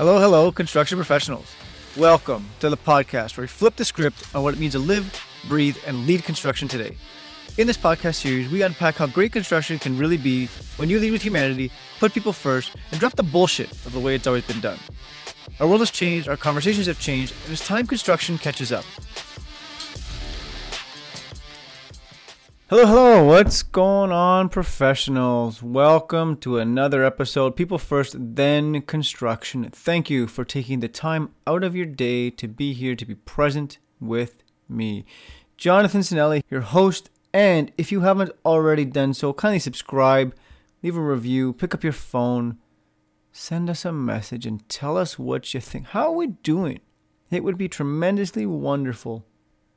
Hello, hello, construction professionals. Welcome to the podcast where we flip the script on what it means to live, breathe, and lead construction today. In this podcast series, we unpack how great construction can really be when you lead with humanity, put people first, and drop the bullshit of the way it's always been done. Our world has changed, our conversations have changed, and it's time construction catches up. Hello, hello. What's going on, professionals? Welcome to another episode People First, then Construction. Thank you for taking the time out of your day to be here, to be present with me. Jonathan Cinelli, your host. And if you haven't already done so, kindly subscribe, leave a review, pick up your phone, send us a message, and tell us what you think. How are we doing? It would be tremendously wonderful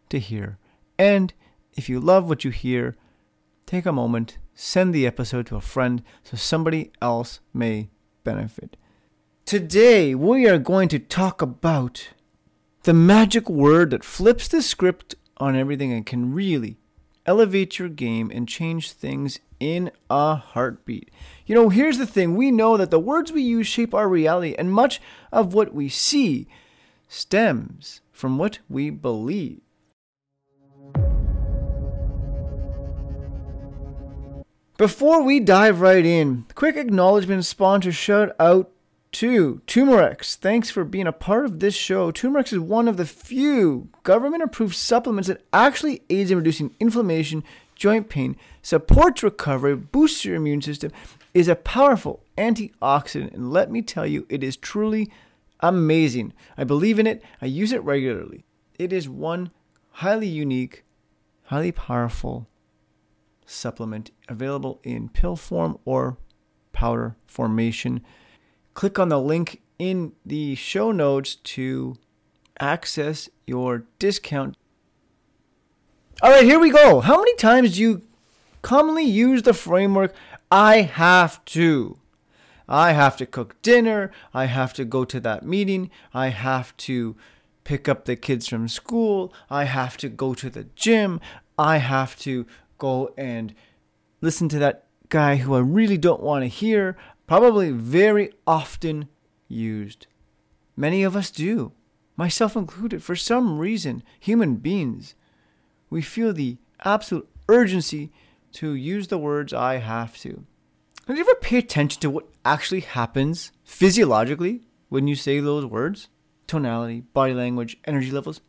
to hear. And if you love what you hear, take a moment, send the episode to a friend so somebody else may benefit. Today, we are going to talk about the magic word that flips the script on everything and can really elevate your game and change things in a heartbeat. You know, here's the thing we know that the words we use shape our reality, and much of what we see stems from what we believe. Before we dive right in, quick acknowledgement sponsor shout out to Turmerix. Thanks for being a part of this show. Turmerix is one of the few government approved supplements that actually aids in reducing inflammation, joint pain, supports recovery, boosts your immune system, is a powerful antioxidant, and let me tell you, it is truly amazing. I believe in it, I use it regularly. It is one highly unique, highly powerful supplement available in pill form or powder formation. Click on the link in the show notes to access your discount. All right, here we go. How many times do you commonly use the framework I have to? I have to cook dinner. I have to go to that meeting. I have to pick up the kids from school. I have to go to the gym. I have to and listen to that guy who I really don't want to hear, probably very often used. Many of us do, myself included. For some reason, human beings, we feel the absolute urgency to use the words I have to. Did you ever pay attention to what actually happens physiologically when you say those words? Tonality, body language, energy levels.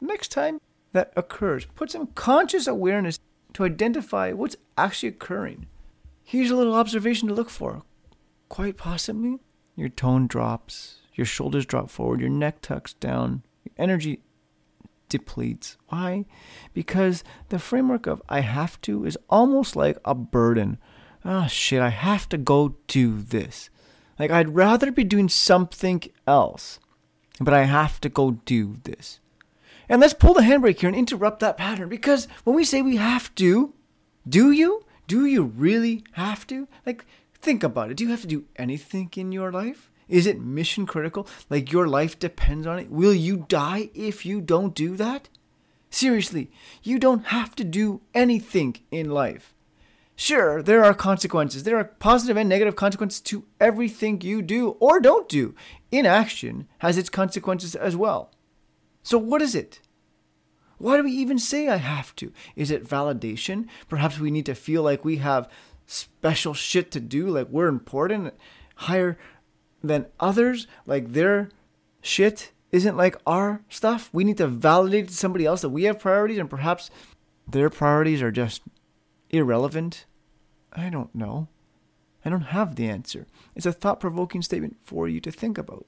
Next time that occurs, put some conscious awareness to identify what's actually occurring. Here's a little observation to look for. Quite possibly, your tone drops, your shoulders drop forward, your neck tucks down, your energy depletes. Why? Because the framework of I have to is almost like a burden. Oh shit, I have to go do this. Like I'd rather be doing something else, but I have to go do this. And let's pull the handbrake here and interrupt that pattern because when we say we have to, do you? Do you really have to? Like, think about it. Do you have to do anything in your life? Is it mission critical? Like, your life depends on it? Will you die if you don't do that? Seriously, you don't have to do anything in life. Sure, there are consequences. There are positive and negative consequences to everything you do or don't do. Inaction has its consequences as well. So, what is it? Why do we even say I have to? Is it validation? Perhaps we need to feel like we have special shit to do, like we're important, higher than others, like their shit isn't like our stuff. We need to validate to somebody else that we have priorities and perhaps their priorities are just irrelevant. I don't know. I don't have the answer. It's a thought provoking statement for you to think about.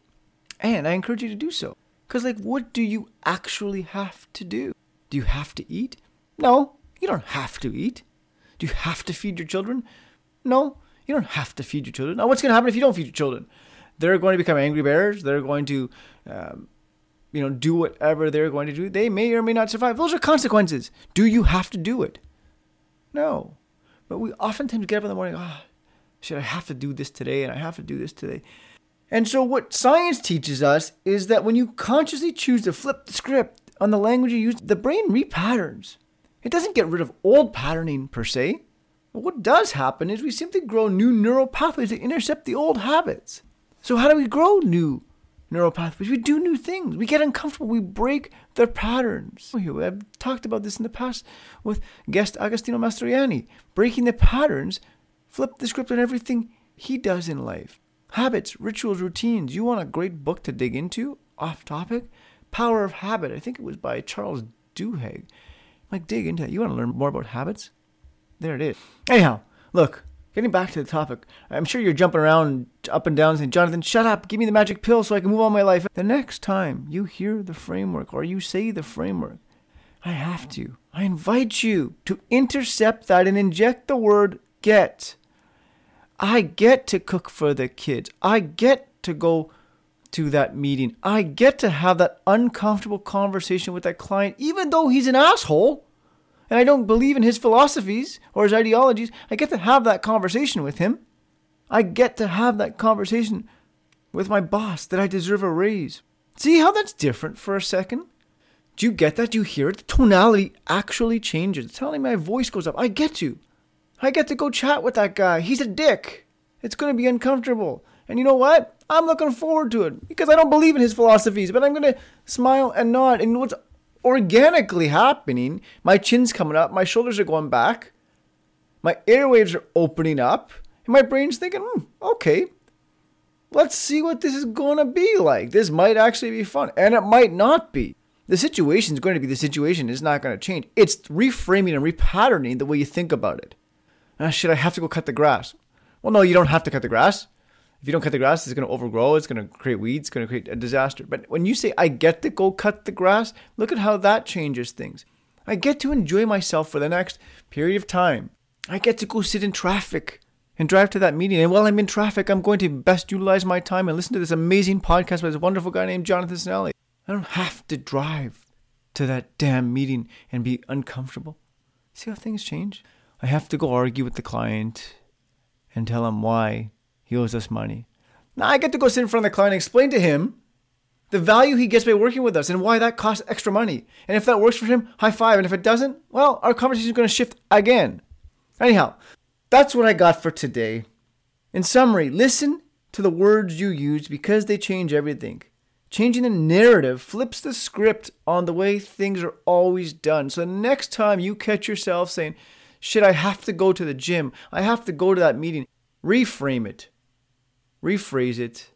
And I encourage you to do so. Because, like, what do you actually have to do? Do you have to eat? No, you don't have to eat. Do you have to feed your children? No, you don't have to feed your children. Now, what's going to happen if you don't feed your children? They're going to become angry bears. They're going to, um, you know, do whatever they're going to do. They may or may not survive. Those are consequences. Do you have to do it? No. But we oftentimes get up in the morning, ah, oh, should I have to do this today? And I have to do this today. And so, what science teaches us is that when you consciously choose to flip the script on the language you use, the brain repatterns. It doesn't get rid of old patterning per se. But what does happen is we simply grow new neural pathways that intercept the old habits. So, how do we grow new neural pathways? We do new things. We get uncomfortable. We break their patterns. I've talked about this in the past with guest Agostino Mastroianni. Breaking the patterns, flip the script on everything he does in life. Habits, rituals, routines. You want a great book to dig into? Off topic? Power of Habit. I think it was by Charles Duhigg. Like, dig into that. You want to learn more about habits? There it is. Anyhow, look, getting back to the topic. I'm sure you're jumping around up and down saying, Jonathan, shut up. Give me the magic pill so I can move on my life. The next time you hear the framework or you say the framework, I have to. I invite you to intercept that and inject the word get. I get to cook for the kids. I get to go to that meeting. I get to have that uncomfortable conversation with that client, even though he's an asshole and I don't believe in his philosophies or his ideologies. I get to have that conversation with him. I get to have that conversation with my boss that I deserve a raise. See how that's different for a second? Do you get that? Do you hear it? The tonality actually changes. It's telling my voice goes up. I get to. I get to go chat with that guy. He's a dick. It's going to be uncomfortable. And you know what? I'm looking forward to it because I don't believe in his philosophies, but I'm going to smile and nod. And what's organically happening, my chin's coming up, my shoulders are going back, my airwaves are opening up, and my brain's thinking, hmm, okay, let's see what this is going to be like. This might actually be fun, and it might not be. The situation is going to be the situation. It's not going to change. It's reframing and repatterning the way you think about it. Ah, should I have to go cut the grass? Well, no, you don't have to cut the grass. If you don't cut the grass, it's going to overgrow. It's going to create weeds. It's going to create a disaster. But when you say, I get to go cut the grass, look at how that changes things. I get to enjoy myself for the next period of time. I get to go sit in traffic and drive to that meeting. And while I'm in traffic, I'm going to best utilize my time and listen to this amazing podcast by this wonderful guy named Jonathan Cinelli. I don't have to drive to that damn meeting and be uncomfortable. See how things change? I have to go argue with the client and tell him why he owes us money. Now I get to go sit in front of the client and explain to him the value he gets by working with us and why that costs extra money. And if that works for him, high five. And if it doesn't, well, our conversation is going to shift again. Anyhow, that's what I got for today. In summary, listen to the words you use because they change everything. Changing the narrative flips the script on the way things are always done. So the next time you catch yourself saying, shit, I have to go to the gym, I have to go to that meeting, reframe it rephrase it,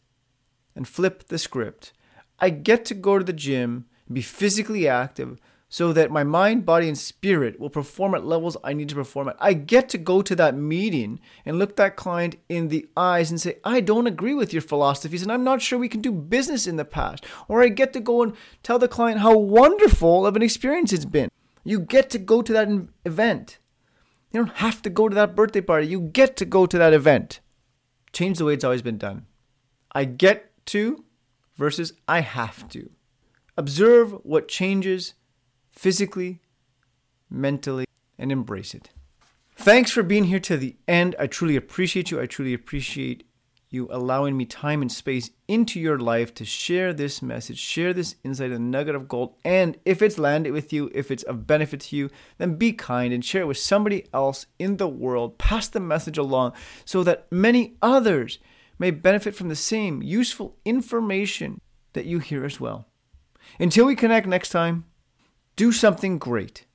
and flip the script. I get to go to the gym and be physically active so that my mind, body, and spirit will perform at levels I need to perform at. I get to go to that meeting and look that client in the eyes and say, I don't agree with your philosophies and I'm not sure we can do business in the past. Or I get to go and tell the client how wonderful of an experience it's been. You get to go to that event. You don't have to go to that birthday party. You get to go to that event change the way it's always been done. I get to versus I have to. Observe what changes physically, mentally, and embrace it. Thanks for being here to the end. I truly appreciate you. I truly appreciate you allowing me time and space into your life to share this message, share this insight, a nugget of gold. And if it's landed with you, if it's of benefit to you, then be kind and share it with somebody else in the world. Pass the message along so that many others may benefit from the same useful information that you hear as well. Until we connect next time, do something great